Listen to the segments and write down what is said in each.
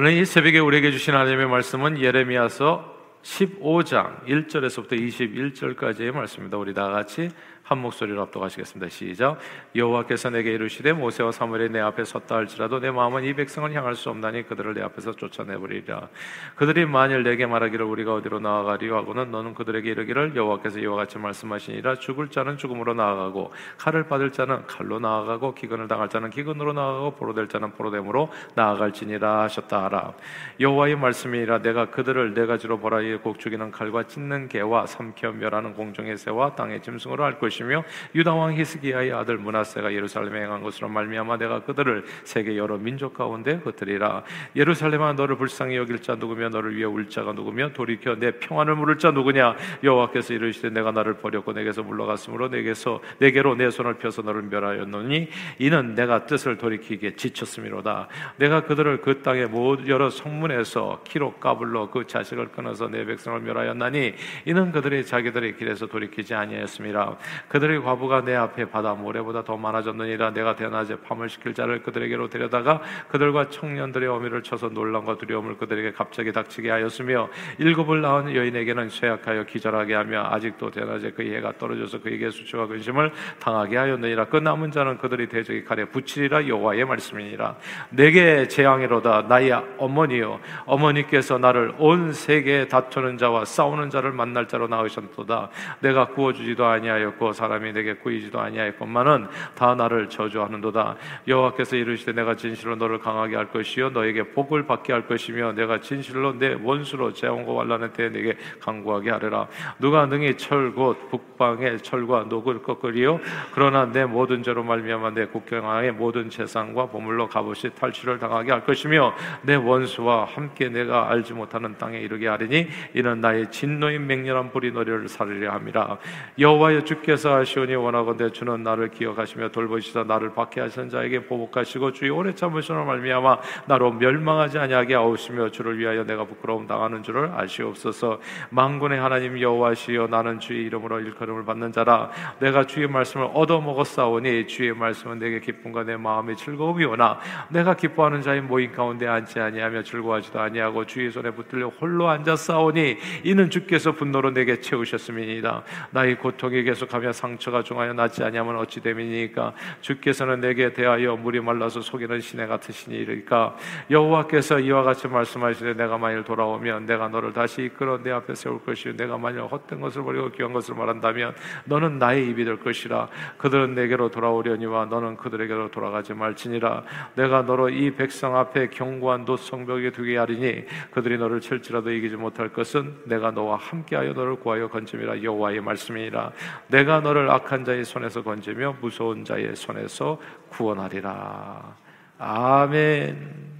오늘 이 새벽에 우리에게 주신 하나님의 말씀은 예레미야서 15장 1절에서부터 21절까지의 말씀입니다. 우리 다 같이 한 목소리로 합독하시겠습니다. 시작. 여호와께서 내게 이르시되 모세와 사무엘이 내 앞에 섰다 할지라도 내 마음은 이 백성을 향할 수 없나니 그들을 내 앞에서 쫓아내버리리라. 그들이 만일 내게 말하기를 우리가 어디로 나아가리요 하고는 너는 그들에게 이르기를 여호와께서 이와 같이 말씀하시니라 죽을 자는 죽음으로 나아가고 칼을 받을 자는 칼로 나아가고 기근을 당할 자는 기근으로 나아가고 포로될 자는 포로됨으로 나아갈지니라 하셨다 하라. 여호와의 말씀이니라 내가 그들을 네 가지로 보라 이곡 죽이는 칼과 찢는 개와 삼켜 멸하는 공중의 새와 땅의 짐승으로 할 것이 것이며 유다 왕 히스기야의 아들 문하세가 예루살렘에 행한 것으로 말미암아 내가 그들을 세계 여러 민족 가운데 흩으리라. 예루살렘아 너를 불쌍히 여길 자 누구며 너를 위해 울 자가 누구며 돌이켜 내 평안을 물을 자 누구냐? 여호와께서 이르시되 내가 나를 버렸고 내게서 물러갔으므로 내게서 내게로 내 손을 펴서 너를 멸하였노니 이는 내가 뜻을 돌이키기에 지쳤음이로다. 내가 그들을 그 땅의 여러 성문에서 키로 까불러 그 자식을 끊어서 내 백성을 멸하였나니 이는 그들이 자기들의 길에서 돌이키지 아니하였음이라 그들의 과부가 내 앞에 바다 모래보다 더 많아졌느니라. 내가 대낮에 밤을 시킬 자를 그들에게로 데려다가 그들과 청년들의 어미를 쳐서 놀람과 두려움을 그들에게 갑자기 닥치게 하였으며 일곱을 낳은 여인에게는 쇠약하여 기절하게 하며 아직도 대낮에 그의 해가 떨어져서 그에게 수치와 근심을 당하게 하였느니라. 그 남은 자는 그들이 대적이 칼에 붙이리라. 여호와의 말씀이니라. 내게 재앙이로다. 나의 어머니요 어머니께서 나를 온 세계에 다투는 자와 싸우는 자를 만날 자로 낳으셨도다. 내가 구워주지도 아니하였고 사람이 내게 구이지도 아니하였건만은 다 나를 저주하는도다. 여호와께서 이르시되 내가 진실로 너를 강하게 할 것이요 너에게 복을 받게 할 것이며 내가 진실로 내 원수로 재앙과 환란의 때에 내게 강구하게 하리라. 누가 능히 철곧 북방의 철과 녹을 꺾으리요? 그러나 내 모든 죄로 말미암아 내 국경왕의 모든 재산과 보물로 값없이 탈취를 당하게 할 것이며 내 원수와 함께 내가 알지 못하는 땅에 이르게 하리니 이는 나의 진노인 맹렬한 불이 너희를 살리려 함이라. 여호와여 주께서 하시오니 원하건대 주는 나를 기억하시며 돌보시사 나를 박해하신 자에게 보복하시고 주의 오래 참으시는 말미암아 나로 멸망하지 아니하게 하옵시며 주를 위하여 내가 부끄러움 당하는 줄을 아시옵소서. 만군의 하나님 여호와시여 나는 주의 이름으로 일컬음을 받는 자라. 내가 주의 말씀을 얻어 먹었사오니 주의 말씀은 내게 기쁨과 내 마음의 즐거움이오나 내가 기뻐하는 자의 모임 가운데 앉지 아니하며 즐거워하지도 아니하고 주의 손에 붙들려 홀로 앉았사오니 이는 주께서 분노로 내게 채우셨음이니이다. 나의 고통이 계속하며 상처가 중하여 낫지 아니하면 어찌 됨이니까? 주께서는 내게 대하여 물이 말라서 속이는 시내 같으시니이까? 여호와께서 이와 같이 말씀하시되 내가 만일 돌아오면 내가 너를 다시 이끌어 내 앞에 세울 것이요. 내가 만일 헛된 것을 버리고 귀한 것을 말한다면 너는 나의 입이 될 것이라. 그들은 내게로 돌아오려니와 너는 그들에게로 돌아가지 말지니라. 내가 너로 이 백성 앞에 견고한 노성벽에 두게 하리니 그들이 너를 칠지라도 이기지 못할 것은 내가 너와 함께하여 너를 구하여 건짐이라 여호와의 말씀이니라. 내가 너를 악한 자의 손에서 건지며 무서운 자의 손에서 구원하리라. 아멘.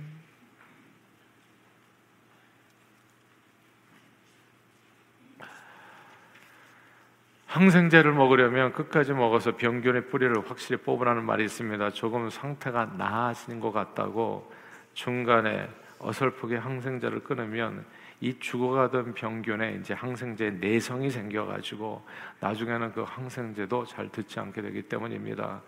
항생제를 먹으려면 끝까지 먹어서 병균의 뿌리를 확실히 뽑으라는 말이 있습니다. 조금 상태가 나아지는 것 같다고 중간에 어설프게 항생제를 끊으면 이 죽어가던 병균에 이제 항생제 내성이 생겨가지고 나중에는 그 항생제도 잘 듣지 않게 되기 때문입니다.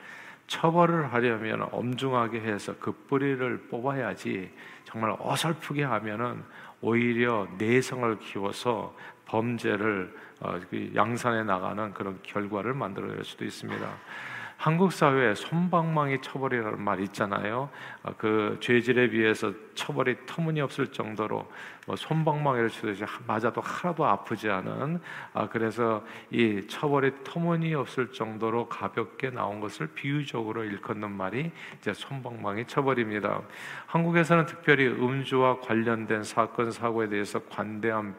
처벌을 하려면 엄중하게 해서 그 뿌리를 뽑아야지 정말 어설프게 하면은 오히려 내성을 키워서 범죄를 어, 그 양산해 나가는 그런 결과를 만들어낼 수도 있습니다. 한국 사회에 손방망이 처벌이라는 말 있잖아요. 아, 그 죄질에 비해서 처벌이 터무니없을 정도로 뭐 손방망이를 치듯이 맞아도 하나도 아프지 않은 아 그래서 이 처벌이 터무니없을 정도로 가볍게 나온 것을 비유적으로 일컫는 말이 이제 손방망이 처벌입니다. 한국에서는 특별히 음주와 관련된 사건 사고에 대해서 관대한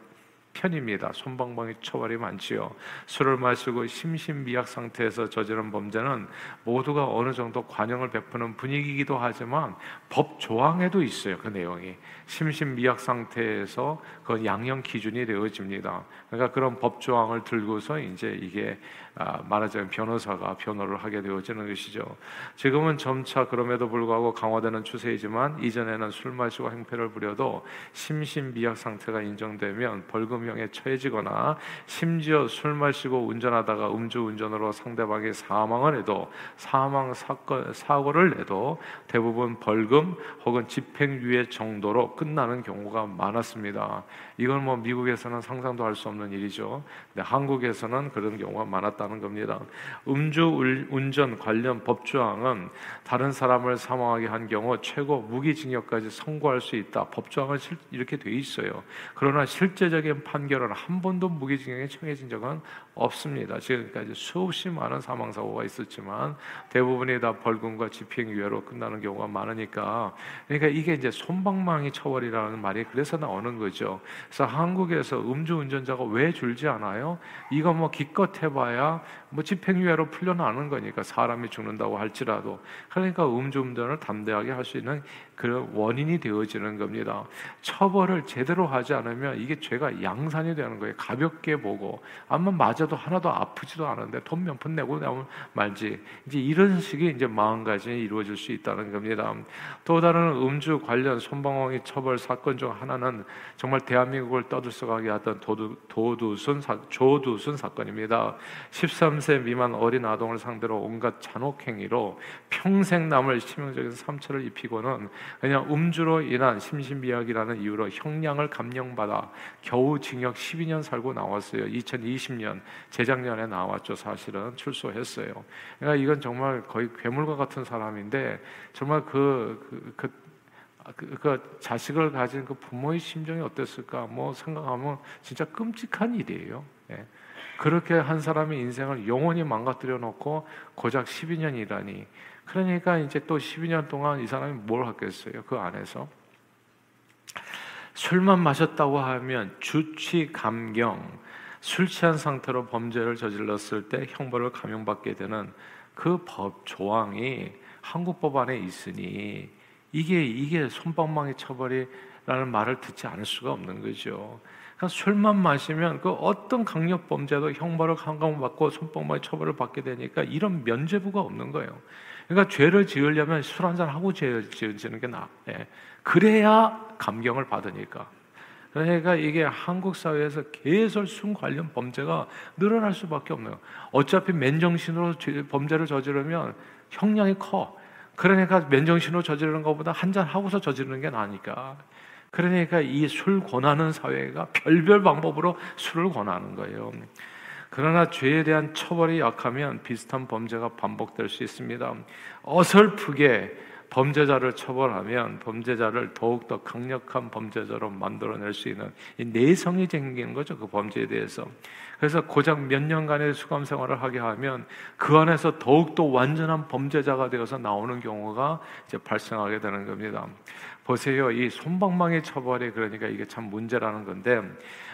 편입니다. 손방망이 처벌이 많지요. 술을 마시고 심신미약 상태에서 저지른 범죄는 모두가 어느 정도 관용을 베푸는 분위기이기도 하지만 법 조항에도 있어요. 그 내용이 심신미약 상태에서 그 양형 기준이 되어집니다. 그러니까 그런 법 조항을 들고서 이제 이게 아, 말하자면 변호사가 변호를 하게 되어지는 것이죠. 지금은 점차 그럼에도 불구하고 강화되는 추세이지만 이전에는 술 마시고 행패를 부려도 심신미약 상태가 인정되면 벌금 이 성폭력에 처해지거나 심지어 술 마시고 운전하다가 음주운전으로 상대방이 사망을 해도 사망 사건 사고를 내도 대부분 벌금 혹은 집행유예 정도로 끝나는 경우가 많았습니다. 이건 뭐 미국에서는 상상도 할 수 없는 일이죠. 근데 한국에서는 그런 경우가 많았다는 겁니다. 음주 운전 관련 법조항은 다른 사람을 사망하게 한 경우 최고 무기징역까지 선고할 수 있다. 법조항은 이렇게 돼 있어요. 그러나 실제적인 판결은 한 번도 무기징역에 청해진 적은 없습니다. 지금까지 수없이 많은 사망 사고가 있었지만 대부분이 다 벌금과 집행유예로 끝나는 경우가 많으니까 그러니까 이게 이제 손방망이 처벌이라는 말이 그래서 나오는 거죠. 그래서 한국에서 음주운전자가 왜 줄지 않아요? 이거 뭐 기껏 해봐야 뭐 집행유예로 풀려나는 거니까 사람이 죽는다고 할지라도 그러니까 음주운전을 담대하게 할 수 있는 그런 원인이 되어지는 겁니다. 처벌을 제대로 하지 않으면 이게 죄가 양 산이 되는 거예요. 가볍게 보고 아마 맞아도 하나도 아프지도 않은데 돈 몇 푼 내고 나면 말지. 이제 이런 식의 이제 마음가짐이 이루어질 수 있다는 겁니다. 또 다른 음주 관련 손방망이 처벌 사건 중 하나는 정말 대한민국을 떠들썩하게 하던 도두, 도두순 사, 조두순 사건입니다. 13세 미만 어린 아동을 상대로 온갖 잔혹 행위로 평생 남을 치명적인 상처를 입히고는 그냥 음주로 인한 심신미약이라는 이유로 형량을 감형받아 겨우 징역 12년 살고 나왔어요. 2020년 재작년에 나왔죠. 사실은 출소했어요. 그러니까 이건 정말 거의 괴물과 같은 사람인데 정말 그, 그, 그 그, 그, 자식을 가진 그 부모의 심정이 어땠을까? 뭐 생각하면 진짜 끔찍한 일이에요. 예. 그렇게 한 사람의 인생을 영원히 망가뜨려 놓고 고작 12년이라니 그러니까 이제 또 12년 동안 이 사람이 뭘 하겠어요? 그 안에서 술만 마셨다고 하면 주치 감경 술 취한 상태로 범죄를 저질렀을 때 형벌을 감형받게 되는 그 법 조항이 한국 법안에 있으니 이게 이게 손방망이 처벌이라는 말을 듣지 않을 수가 없는 거죠. 그러니까 술만 마시면 그 어떤 강력 범죄도 형벌을 감형받고 손방망이 처벌을 받게 되니까 이런 면죄부가 없는 거예요. 그러니까 죄를 지으려면 술 한잔 하고 죄를 지으는 게 나. 예. 그래야 감경을 받으니까. 그러니까 이게 한국 사회에서 계속 술 관련 범죄가 늘어날 수밖에 없네요. 어차피 맨정신으로 범죄를 저지르면 형량이 커. 그러니까 맨정신으로 저지르는 것보다 한 잔 하고서 저지르는 게 나니까. 그러니까 이 술 권하는 사회가 별별 방법으로 술을 권하는 거예요. 그러나 죄에 대한 처벌이 약하면 비슷한 범죄가 반복될 수 있습니다. 어설프게 범죄자를 처벌하면 범죄자를 더욱 더 강력한 범죄자로 만들어낼 수 있는 내성이 생기는 거죠. 그 범죄에 대해서. 그래서 고작 몇 년간의 수감 생활을 하게 하면 그 안에서 더욱 더 완전한 범죄자가 되어서 나오는 경우가 이제 발생하게 되는 겁니다. 보세요. 이 손방망이 처벌이 그러니까 이게 참 문제라는 건데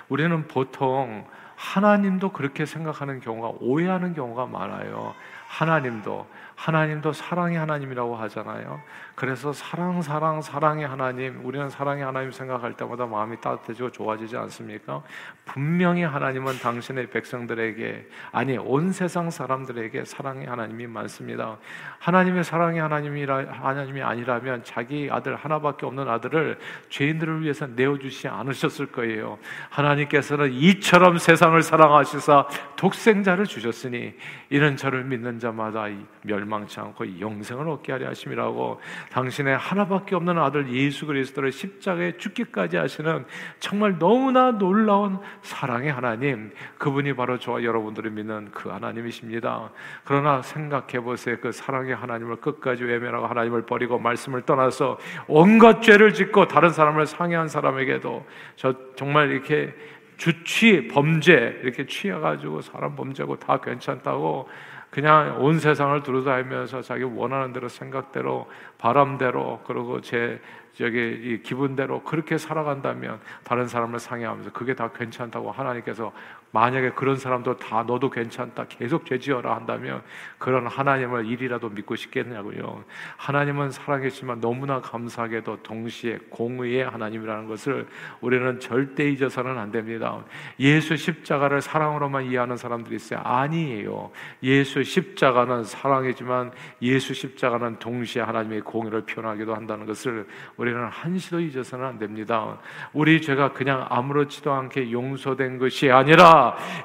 우리는 보통 하나님도 그렇게 생각하는 경우가 오해하는 경우가 많아요. 하나님도 하나님도 사랑의 하나님이라고 하잖아요. 그래서 사랑, 사랑, 사랑의 하나님, 우리는 사랑의 하나님 생각할 때마다 마음이 따뜻해지고 좋아지지 않습니까? 분명히 하나님은 당신의 백성들에게, 아니, 온 세상 사람들에게 사랑의 하나님이 많습니다. 하나님의 사랑의 하나님이라, 하나님이 아니라면 자기 아들 하나밖에 없는 아들을 죄인들을 위해서 내어주시지 않으셨을 거예요. 하나님께서는 이처럼 세상을 사랑하시사 독생자를 주셨으니 이는 저를 믿는 자마다 멸 멸망치 않고 영생을 얻게 하려 하심이라고 당신의 하나밖에 없는 아들 예수 그리스도를 십자가에 죽기까지 하시는 정말 너무나 놀라운 사랑의 하나님 그분이 바로 저와 여러분들이 믿는 그 하나님이십니다. 그러나 생각해 보세요. 그 사랑의 하나님을 끝까지 외면하고 하나님을 버리고 말씀을 떠나서 온갖 죄를 짓고 다른 사람을 상해한 사람에게도 저 정말 이렇게 주취 범죄 이렇게 취해가지고 사람 범죄고 다 괜찮다고 그냥 온 세상을 두루다니면서 자기 원하는 대로 생각대로 바람대로 그리고 제 저기 기분대로 그렇게 살아간다면 다른 사람을 상해하면서 그게 다 괜찮다고 하나님께서 만약에 그런 사람도 다 너도 괜찮다 계속 죄지어라 한다면 그런 하나님을 일이라도 믿고 싶겠냐고요. 하나님은 살아계시지만 너무나 감사하게도 동시에 공의의 하나님이라는 것을 우리는 절대 잊어서는 안 됩니다. 예수 십자가를 사랑으로만 이해하는 사람들이 있어요. 아니에요. 예수 십자가는 사랑이지만 예수 십자가는 동시에 하나님의 공의를 표현하기도 한다는 것을 우리 우리는 한시도 잊어서는 안 됩니다. 우리 죄가 그냥 아무렇지도 않게 용서된 것이 아니라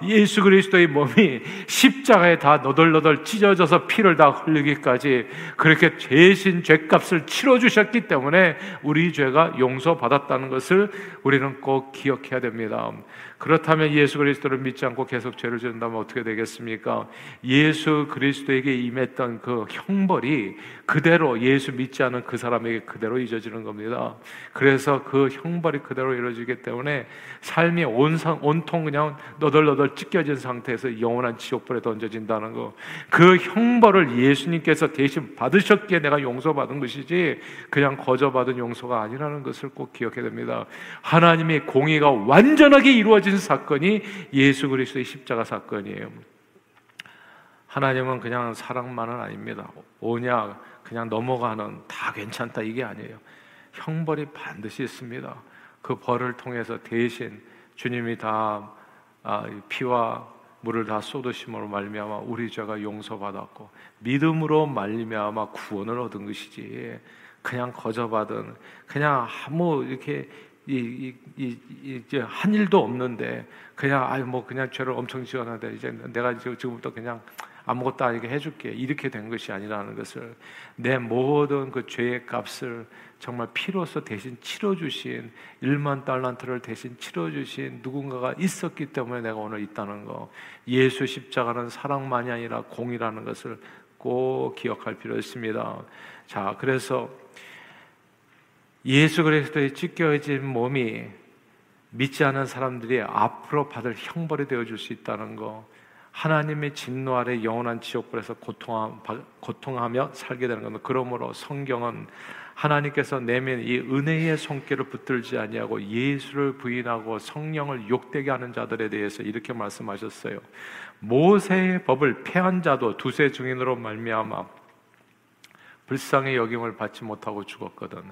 예수 그리스도의 몸이 십자가에 다 너덜너덜 찢어져서 피를 다 흘리기까지 그렇게 대신 죄값을 치러 주셨기 때문에 우리 죄가 용서받았다는 것을 우리는 꼭 기억해야 됩니다. 그렇다면 예수 그리스도를 믿지 않고 계속 죄를 짓는다면 어떻게 되겠습니까? 예수 그리스도에게 임했던 그 형벌이 그대로 예수 믿지 않은 그 사람에게 그대로 잊어지는 겁니다. 그래서 그 형벌이 그대로 이루어지기 때문에 삶이 온상, 온통 그냥 너덜너덜 찢겨진 상태에서 영원한 지옥불에 던져진다는 거. 그 형벌을 예수님께서 대신 받으셨기에 내가 용서받은 것이지 그냥 거저 받은 용서가 아니라는 것을 꼭 기억해야 됩니다. 하나님의 공의가 완전하게 이루어진 이루어진 사건이 예수 그리스도의 십자가 사건이에요. 하나님은 그냥 사랑만은 아닙니다. 오냐 그냥 넘어가는 다 괜찮다 이게 아니에요. 형벌이 반드시 있습니다. 그 벌을 통해서 대신 주님이 다 아, 피와 물을 다 쏟으심으로 말미암아 우리 죄가 용서받았고 믿음으로 말미암아 구원을 얻은 것이지 그냥 거저받은 그냥 아무 이렇게 이, 이, 이, 이제 한 일도 없는데 그냥 아유 뭐 그냥 죄를 엄청 지어놨는데 이제 내가 지금부터 그냥 아무것도 아니게 해줄게 이렇게 된 것이 아니라는 것을 내 모든 그 죄의 값을 정말 피로서 대신 치러주신 1만 달란트를 대신 치러주신 누군가가 있었기 때문에 내가 오늘 있다는 거 예수 십자가는 사랑만이 아니라 공이라는 것을 꼭 기억할 필요 있습니다. 자 그래서 예수 그리스도의 찢겨진 몸이 믿지 않은 사람들이 앞으로 받을 형벌이 되어 줄 수 있다는 거. 하나님의 진노 아래 영원한 지옥불에서 고통하며 살게 되는 겁니다. 그러므로 성경은 하나님께서 내면 이 은혜의 손길을 붙들지 아니하고 예수를 부인하고 성령을 욕되게 하는 자들에 대해서 이렇게 말씀하셨어요. 모세의 법을 폐한 자도 두세 증인으로 말미암아 불쌍히 여김을 받지 못하고 죽었거든.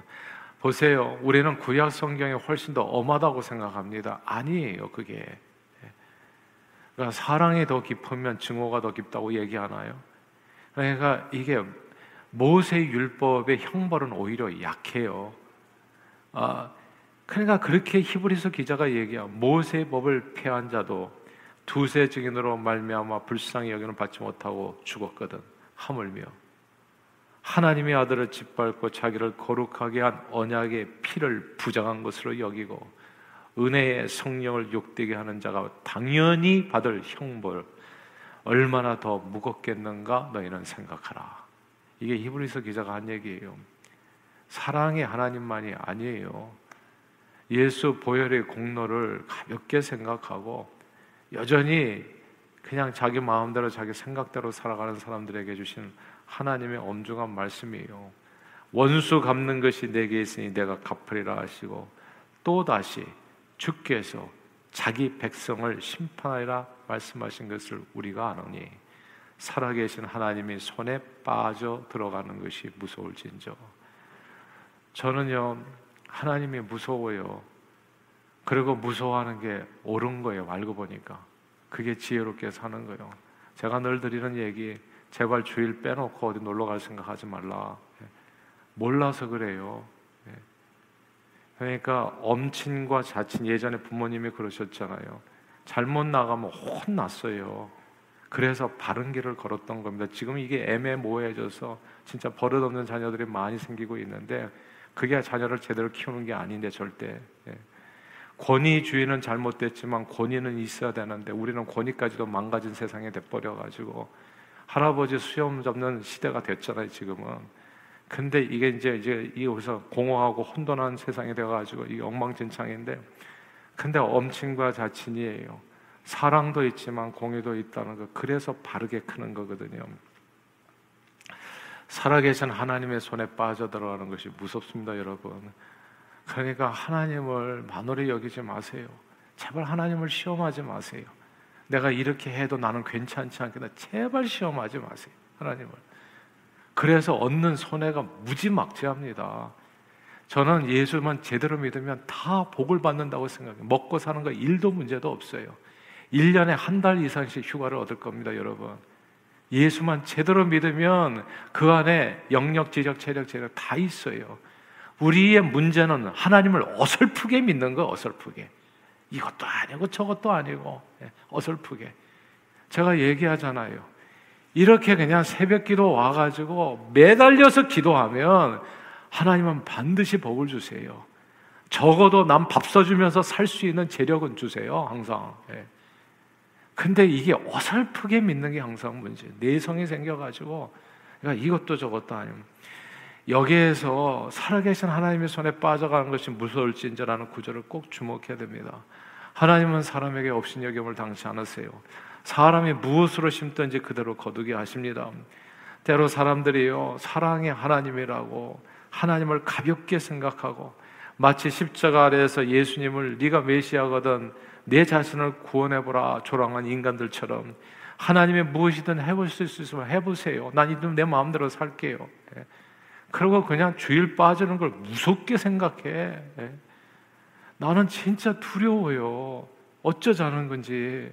보세요. 우리는 구약 성경이 훨씬 더 엄하다고 생각합니다. 아니에요, 그게. 그러니까 사랑이 더 깊으면 증오가 더 깊다고 얘기하나요? 그러니까 이게 모세 율법의 형벌은 오히려 약해요. 아, 그러니까 그렇게 히브리서 기자가 얘기야. 모세 법을 폐한 자도 두세 증인으로 말미암아 불쌍히 여기는 받지 못하고 죽었거든. 하물며 하나님의 아들을 짓밟고 자기를 거룩하게 한 언약의 피를 부정한 것으로 여기고 은혜의 성령을 욕되게 하는 자가 당연히 받을 형벌 얼마나 더 무겁겠는가 너희는 생각하라. 이게 히브리서 기자가 한 얘기예요. 사랑의 하나님만이 아니에요. 예수 보혈의 공로를 가볍게 생각하고 여전히 그냥 자기 마음대로 자기 생각대로 살아가는 사람들에게 주신 하나님의 엄중한 말씀이에요. 원수 갚는 것이 내게 있으니 내가 갚으리라 하시고 또 다시 주께서 자기 백성을 심판하리라 말씀하신 것을 우리가 아노니 살아계신 하나님이 손에 빠져 들어가는 것이 무서울진저. 저는요 하나님이 무서워요. 그리고 무서워하는 게 옳은 거예요. 알고 보니까 그게 지혜롭게 사는 거예요. 제가 늘 드리는 얘기 제발 주일 빼놓고 어디 놀러 갈 생각하지 말라. 예. 몰라서 그래요. 예. 그러니까 엄친과 자친 예전에 부모님이 그러셨잖아요. 잘못 나가면 혼났어요. 그래서 바른 길을 걸었던 겁니다. 지금 이게 애매모호해져서 진짜 버릇없는 자녀들이 많이 생기고 있는데 그게 자녀를 제대로 키우는 게 아닌데 절대. 예. 권위주의는 잘못됐지만 권위는 있어야 되는데 우리는 권위까지도 망가진 세상에 돼버려 가지고 할아버지 수염 잡는 시대가 됐잖아요, 지금은. 근데 이게 이제 이제 이여기서 공허하고 혼돈한 세상이 돼가지고 이 엉망진창인데, 근데 엄친과 자친이에요. 사랑도 있지만 공의도 있다는 거. 그래서 바르게 크는 거거든요. 살아계신 하나님의 손에 빠져들어가는 것이 무섭습니다, 여러분. 그러니까 하나님을 만홀히 여기지 마세요. 제발 하나님을 시험하지 마세요. 내가 이렇게 해도 나는 괜찮지 않겠다. 제발 시험하지 마세요. 하나님을. 그래서 얻는 손해가 무지막지합니다. 저는 예수만 제대로 믿으면 다 복을 받는다고 생각해요. 먹고 사는 거 일도 문제도 없어요. 1년에 한 달 이상씩 휴가를 얻을 겁니다, 여러분. 예수만 제대로 믿으면 그 안에 영역, 지적, 체력, 체력 다 있어요. 우리의 문제는 하나님을 어설프게 믿는 거, 어설프게. 이것도 아니고 저것도 아니고, 예, 어설프게. 제가 얘기하잖아요. 이렇게 그냥 새벽 기도 와가지고 매달려서 기도하면 하나님은 반드시 복을 주세요. 적어도 남 밥 써주면서 살 수 있는 재력은 주세요, 항상. 예. 근데 이게 어설프게 믿는 게 항상 문제. 내성이 생겨가지고, 그러니까 이것도 저것도 아니고. 여기에서 살아계신 하나님의 손에 빠져가는 것이 무서울진저라는 구절을 꼭 주목해야 됩니다. 하나님은 사람에게 업신여김을 당치 않으세요. 사람이 무엇으로 심든지 그대로 거두게 하십니다. 때로 사람들이요 사랑의 하나님이라고 하나님을 가볍게 생각하고 마치 십자가 아래에서 예수님을 네가 메시아거든 내 자신을 구원해보라 조랑한 인간들처럼 하나님의 무엇이든 해보실 수 있으면 해보세요. 난 이들 내 마음대로 살게요. 예. 그리고 그냥 주일 빠지는 걸 무섭게 생각해. 예. 나는 진짜 두려워요. 어쩌자는 건지.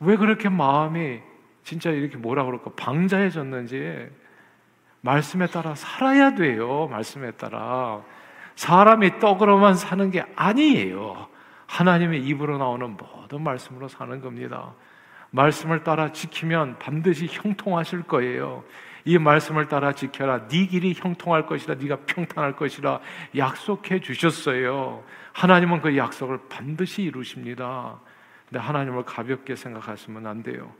왜 그렇게 마음이 진짜 이렇게 뭐라 그럴까 방자해졌는지 말씀에 따라 살아야 돼요. 말씀에 따라 사람이 떡으로만 사는 게 아니에요. 하나님의 입으로 나오는 모든 말씀으로 사는 겁니다. 말씀을 따라 지키면 반드시 형통하실 거예요. 이 말씀을 따라 지켜라. 네 길이 형통할 것이라. 네가 평탄할 것이라 약속해 주셨어요. 하나님은 그 약속을 반드시 이루십니다. 근데 하나님을 가볍게 생각하시면 안 돼요.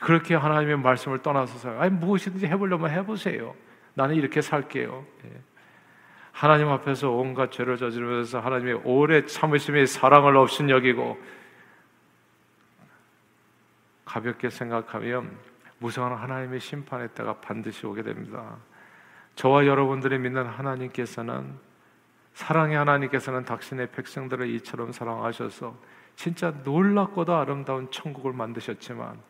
그렇게 하나님의 말씀을 떠나서서 아니 무엇이든지 해보려면 해보세요. 나는 이렇게 살게요. 예. 하나님 앞에서 온갖 죄를 저지르면서 하나님의 오래 참으심의 사랑을 없인 여기고 가볍게 생각하면 무서운 하나님의 심판의 때가 반드시 오게 됩니다. 저와 여러분들이 믿는 하나님께서는 사랑의 하나님께서는 당신의 백성들을 이처럼 사랑하셔서 진짜 놀랍고도 아름다운 천국을 만드셨지만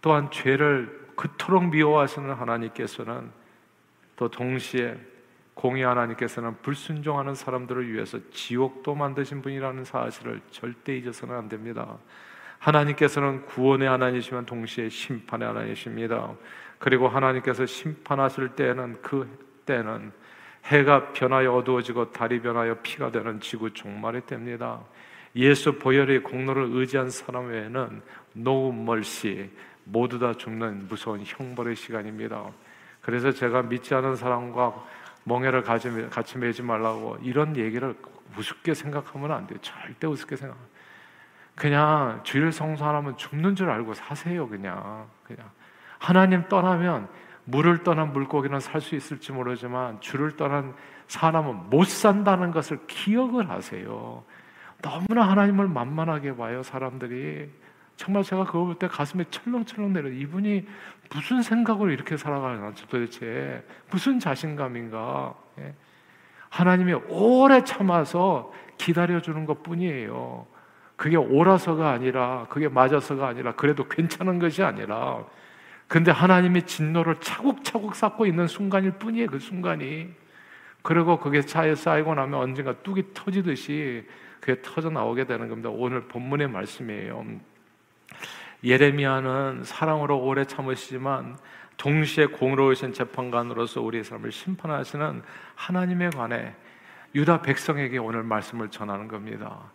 또한 죄를 그토록 미워하시는 하나님께서는 또 동시에 공의 하나님께서는 불순종하는 사람들을 위해서 지옥도 만드신 분이라는 사실을 절대 잊어서는 안 됩니다. 하나님께서는 구원의 하나님이시면 동시에 심판의 하나님이십니다. 그리고 하나님께서 심판하실 때에는 그 때는 해가 변하여 어두워지고 달이 변하여 피가 되는 지구 종말이 됩니다. 예수 보혈의 공로를 의지한 사람 외에는 no mercy 모두 다 죽는 무서운 형벌의 시간입니다. 그래서 제가 믿지 않은 사람과 멍해를 같이 매지 말라고 이런 얘기를 우습게 생각하면 안 돼요. 절대 우습게 생각. 그냥 주일 성수하면 죽는 줄 알고 사세요. 그냥 그냥 하나님 떠나면 물을 떠난 물고기는 살 수 있을지 모르지만 주를 떠난 사람은 못 산다는 것을 기억을 하세요. 너무나 하나님을 만만하게 봐요, 사람들이. 정말 제가 그거 볼 때 가슴에 철렁철렁 내려. 이분이 무슨 생각으로 이렇게 살아가나 도대체 무슨 자신감인가? 예. 하나님이 오래 참아서 기다려 주는 것 뿐이에요. 그게 옳아서가 아니라, 그게 맞아서가 아니라, 그래도 괜찮은 것이 아니라, 근데 하나님이 진노를 차곡차곡 쌓고 있는 순간일 뿐이에요, 그 순간이. 그리고 그게 차에 쌓이고 나면 언젠가 뚝이 터지듯이 그게 터져 나오게 되는 겁니다. 오늘 본문의 말씀이에요. 예레미야는 사랑으로 오래 참으시지만 동시에 공로우신 재판관으로서 우리의 삶을 심판하시는 하나님에 관해 유다 백성에게 오늘 말씀을 전하는 겁니다.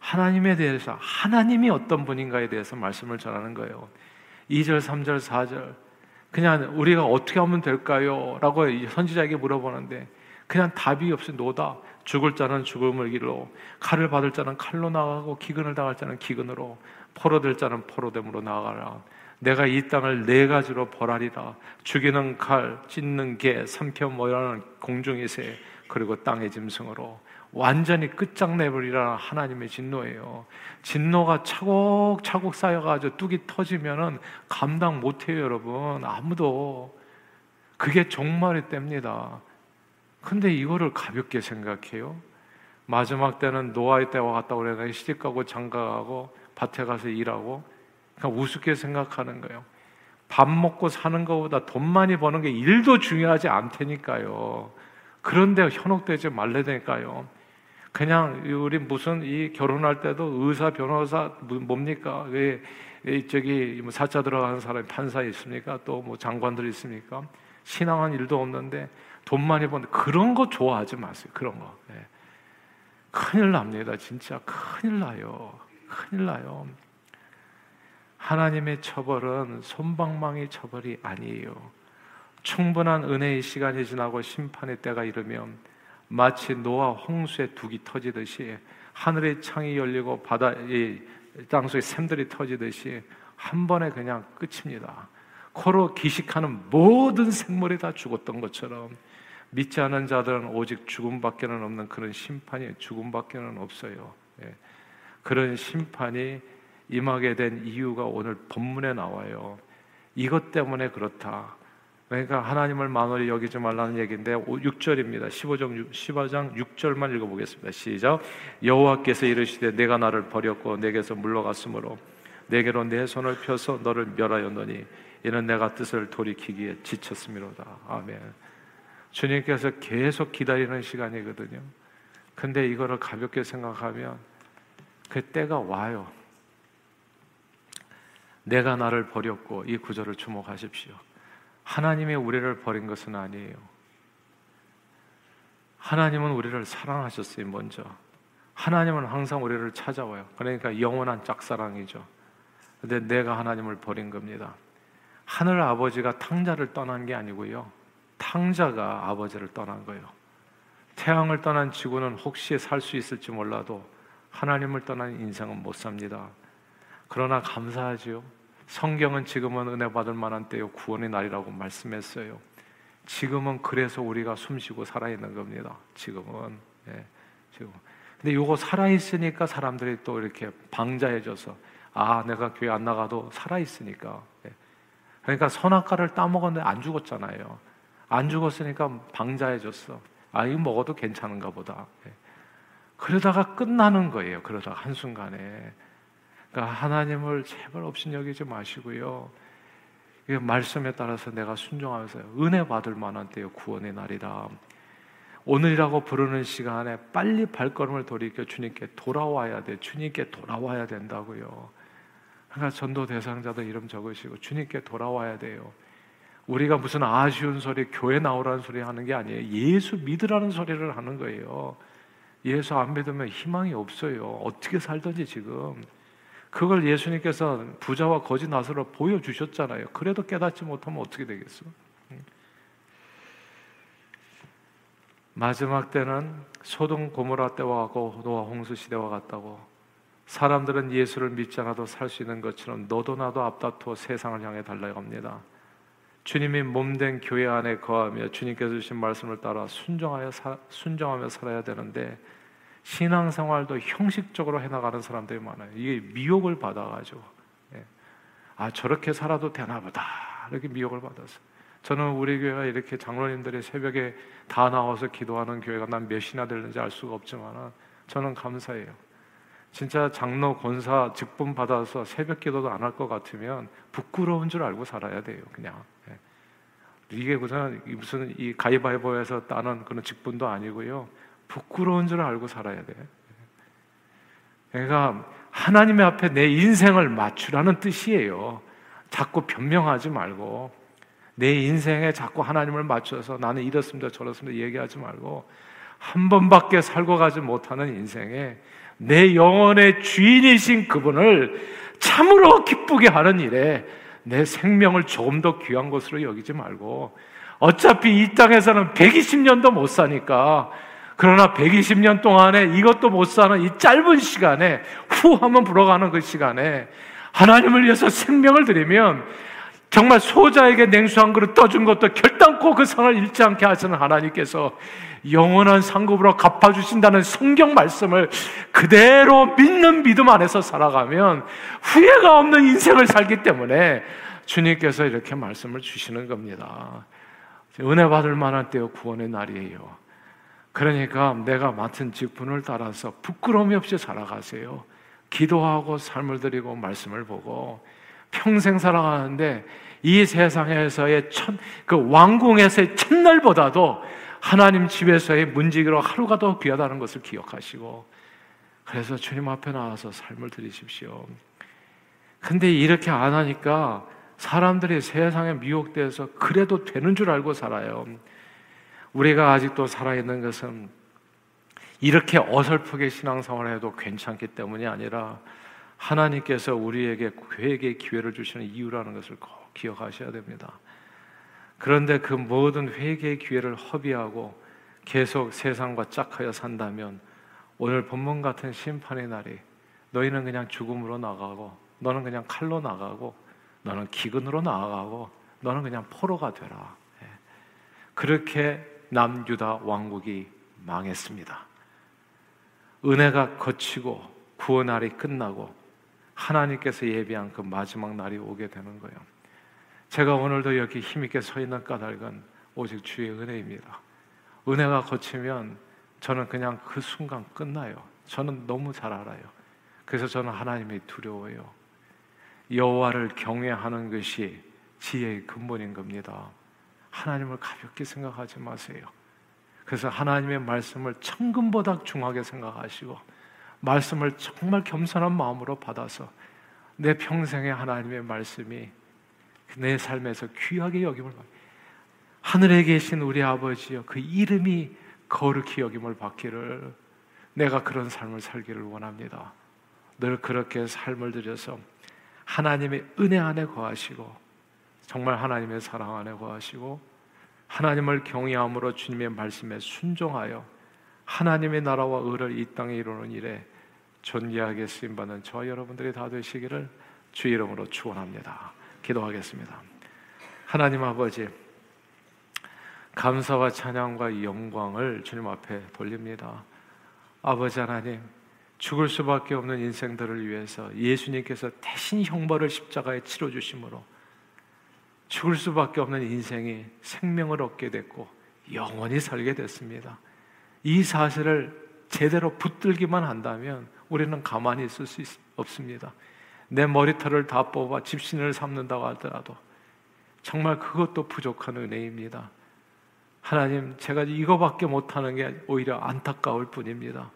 하나님에 대해서 하나님이 어떤 분인가에 대해서 말씀을 전하는 거예요. 2절, 3절, 4절. 그냥 우리가 어떻게 하면 될까요? 라고 선지자에게 물어보는데 그냥 답이 없이 노다. 죽을 자는 죽음을 길로, 칼을 받을 자는 칼로 나가고 기근을 당할 자는 기근으로, 포로될 자는 포로됨으로 나가라. 내가 이 땅을 네 가지로 벌하리라. 죽이는 칼, 찢는 개, 삼켜 모여라는 공중의 새, 그리고 땅의 짐승으로 완전히 끝장내버리라 하나님의 진노예요. 진노가 차곡차곡 쌓여가지고 뚝이 터지면은 감당 못해요, 여러분. 아무도. 그게 종말의 때입니다. 근데 이거를 가볍게 생각해요. 마지막 때는 노아의 때와 같다 그래서 시집 가고 장가 가고 밭에 가서 일하고 그냥 우습게 생각하는 거예요. 밥 먹고 사는 것보다 돈 많이 버는 게 일도 중요하지 않다니까요. 그런데 현혹되지 말래니까요. 그냥 우리 무슨 이 결혼할 때도 의사, 변호사 뭡니까? 왜 저기 뭐 사자 들어가는 사람이 판사 있습니까? 또 뭐 장관들 있습니까? 신앙한 일도 없는데 돈 많이 버는 그런 거 좋아하지 마세요. 그런 거. 예. 큰일 납니다. 진짜 큰일 나요. 큰일 나요. 하나님의 처벌은 손방망이 처벌이 아니에요. 충분한 은혜의 시간이 지나고 심판의 때가 이르면 마치 노아 홍수의 둑이 터지듯이 하늘의 창이 열리고 바다의 땅속에 샘들이 터지듯이 한 번에 그냥 끝입니다. 코로 기식하는 모든 생물이 다 죽었던 것처럼 믿지 않은 자들은 오직 죽음밖에는 없는 그런 심판이 죽음밖에는 없어요. 예. 그런 심판이 임하게 된 이유가 오늘 본문에 나와요. 이것 때문에 그렇다. 그러니까 하나님을 만월히 여기지 말라는 얘기인데 6절입니다. 15장 15장 6절만 읽어 보겠습니다. 시작. 여호와께서 이르시되 내가 나를 버렸고 내게서 물러갔으므로 내게로 내 손을 펴서 너를 멸하였노니 이는 내가 뜻을 돌이키기에 지쳤음이로다. 아멘. 주님께서 계속 기다리는 시간이거든요. 근데 이거를 가볍게 생각하면 그 때가 와요. 내가 나를 버렸고 이 구절을 주목하십시오. 하나님의 우리를 버린 것은 아니에요. 하나님은 우리를 사랑하셨어요, 먼저. 하나님은 항상 우리를 찾아와요. 그러니까 영원한 짝사랑이죠. 근데 내가 하나님을 버린 겁니다. 하늘 아버지가 탕자를 떠난 게 아니고요. 탕자가 아버지를 떠난 거예요. 태양을 떠난 지구는 혹시 살 수 있을지 몰라도 하나님을 떠난 인생은 못 삽니다. 그러나 감사하지요. 성경은 지금은 은혜 받을 만한 때요 구원의 날이라고 말씀했어요. 지금은 그래서 우리가 숨쉬고 살아 있는 겁니다. 지금은 예, 지금. 근데 요거 살아 있으니까 사람들이 또 이렇게 방자해져서 아 내가 교회 안 나가도 살아 있으니까. 예. 그러니까 선악과를 따먹었는데 안 죽었잖아요. 안 죽었으니까 방자해졌어. 아 이거 먹어도 괜찮은가 보다. 예. 그러다가 끝나는 거예요. 그러다가 한순간에. 그러니까 하나님을 제발 없인 여기지 마시고요. 말씀에 따라서 내가 순종하면서 은혜 받을 만한 때요 구원의 날이다. 오늘이라고 부르는 시간에 빨리 발걸음을 돌이켜 주님께 돌아와야 돼. 주님께 돌아와야 된다고요. 그러니까 전도 대상자들 이름 적으시고 주님께 돌아와야 돼요. 우리가 무슨 아쉬운 소리, 교회 나오라는 소리 하는 게 아니에요. 예수 믿으라는 소리를 하는 거예요. 예수 안 믿으면 희망이 없어요. 어떻게 살든지 지금. 그걸 예수님께서 부자와 거지 나서로 보여주셨잖아요. 그래도 깨닫지 못하면 어떻게 되겠어? 마지막 때는 소동 고모라 때와 같고 노아 홍수 시대와 같다고 사람들은 예수를 믿지 않아도 살 수 있는 것처럼 너도 나도 앞다투어 세상을 향해 달려갑니다. 주님이 몸된 교회 안에 거하며 주님께서 주신 말씀을 따라 순종하여 사, 순종하며 살아야 되는데 신앙생활도 형식적으로 해나가는 사람들이 많아요. 이게 미혹을 받아가지고 예. 아 저렇게 살아도 되나보다 이렇게 미혹을 받았어. 저는 우리 교회가 이렇게 장로님들이 새벽에 다 나와서 기도하는 교회가 난 몇이나 되는지 알 수가 없지만 저는 감사해요. 진짜 장로 권사 직분 받아서 새벽 기도도 안 할 것 같으면 부끄러운 줄 알고 살아야 돼요. 그냥 예. 이게 무슨 이 가위바위보에서 따는 그런 직분도 아니고요. 부끄러운 줄 알고 살아야 돼. 그러니까 하나님의 앞에 내 인생을 맞추라는 뜻이에요. 자꾸 변명하지 말고 내 인생에 자꾸 하나님을 맞춰서 나는 이렇습니다 저렇습니다 얘기하지 말고 한 번밖에 살고 가지 못하는 인생에 내 영혼의 주인이신 그분을 참으로 기쁘게 하는 일에 내 생명을 조금 더 귀한 것으로 여기지 말고 어차피 이 땅에서는 120년도 못 사니까 그러나 120년 동안에 이것도 못 사는 이 짧은 시간에 후 한번 불어가는 그 시간에 하나님을 위해서 생명을 드리면 정말 소자에게 냉수 한 그릇 떠준 것도 결단코 그 상을 잃지 않게 하시는 하나님께서 영원한 상급으로 갚아주신다는 성경 말씀을 그대로 믿는 믿음 안에서 살아가면 후회가 없는 인생을 살기 때문에 주님께서 이렇게 말씀을 주시는 겁니다. 은혜 받을 만한 때요 구원의 날이에요. 그러니까 내가 맡은 직분을 따라서 부끄러움이 없이 살아가세요. 기도하고 삶을 드리고 말씀을 보고 평생 살아가는데 이 세상에서의 첫, 그 왕궁에서의 첫날보다도 하나님 집에서의 문지기로 하루가 더 귀하다는 것을 기억하시고 그래서 주님 앞에 나와서 삶을 드리십시오. 근데 이렇게 안 하니까 사람들이 세상에 미혹돼서 그래도 되는 줄 알고 살아요. 우리가 아직도 살아있는 것은 이렇게 어설프게 신앙생활을 해도 괜찮기 때문이 아니라 하나님께서 우리에게 회개의 기회를 주시는 이유라는 것을 꼭 기억하셔야 됩니다. 그런데 그 모든 회개의 기회를 허비하고 계속 세상과 짝하여 산다면 오늘 본문 같은 심판의 날이 너희는 그냥 죽음으로 나가고 너는 그냥 칼로 나가고 너는 기근으로 나가고 너는 그냥 포로가 되라. 예. 그렇게 남유다 왕국이 망했습니다. 은혜가 거치고 구원날이 끝나고 하나님께서 예비한 그 마지막 날이 오게 되는 거예요. 제가 오늘도 여기 힘있게 서 있는 까닭은 오직 주의 은혜입니다. 은혜가 거치면 저는 그냥 그 순간 끝나요. 저는 너무 잘 알아요. 그래서 저는 하나님이 두려워요. 여호와를 경외하는 것이 지혜의 근본인 겁니다. 하나님을 가볍게 생각하지 마세요. 그래서 하나님의 말씀을 천금보다 중하게 생각하시고 말씀을 정말 겸손한 마음으로 받아서 내 평생에 하나님의 말씀이 내 삶에서 귀하게 여김을 받 하늘에 계신 우리 아버지여 그 이름이 거룩히 여김을 받기를 내가 그런 삶을 살기를 원합니다. 늘 그렇게 삶을 들여서 하나님의 은혜 안에 거하시고 정말 하나님의 사랑 안에 거하시고 하나님을 경외함으로 주님의 말씀에 순종하여 하나님의 나라와 의를 이 땅에 이루는 일에 존귀하게 쓰임 받는 저와 여러분들이 다 되시기를 주 이름으로 축원합니다. 기도하겠습니다. 하나님 아버지 감사와 찬양과 영광을 주님 앞에 돌립니다. 아버지 하나님 죽을 수밖에 없는 인생들을 위해서 예수님께서 대신 형벌을 십자가에 치러 주심으로 죽을 수밖에 없는 인생이 생명을 얻게 됐고 영원히 살게 됐습니다. 이 사실을 제대로 붙들기만 한다면 우리는 가만히 있을 수 없습니다. 내 머리털을 다 뽑아 집신을 삼는다고 하더라도 정말 그것도 부족한 은혜입니다. 하나님, 제가 이거밖에 못하는 게 오히려 안타까울 뿐입니다.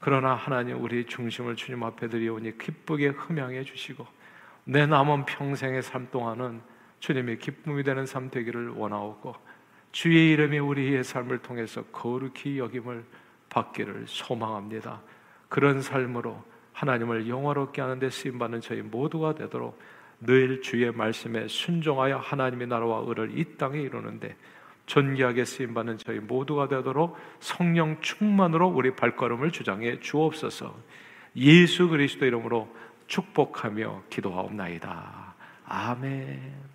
그러나 하나님, 우리 중심을 주님 앞에 드리오니 기쁘게 흠양해 주시고 내 남은 평생의 삶 동안은 주님의 기쁨이 되는 삶 되기를 원하옵고 주의 이름이 우리의 삶을 통해서 거룩히 여김을 받기를 소망합니다. 그런 삶으로 하나님을 영화롭게 하는 데 쓰임 받는 저희 모두가 되도록 늘 주의 말씀에 순종하여 하나님의 나라와 의를 이 땅에 이루는데 존귀하게 쓰임 받는 저희 모두가 되도록 성령 충만으로 우리 발걸음을 주장해 주옵소서. 예수 그리스도 이름으로 축복하며 기도하옵나이다. 아멘.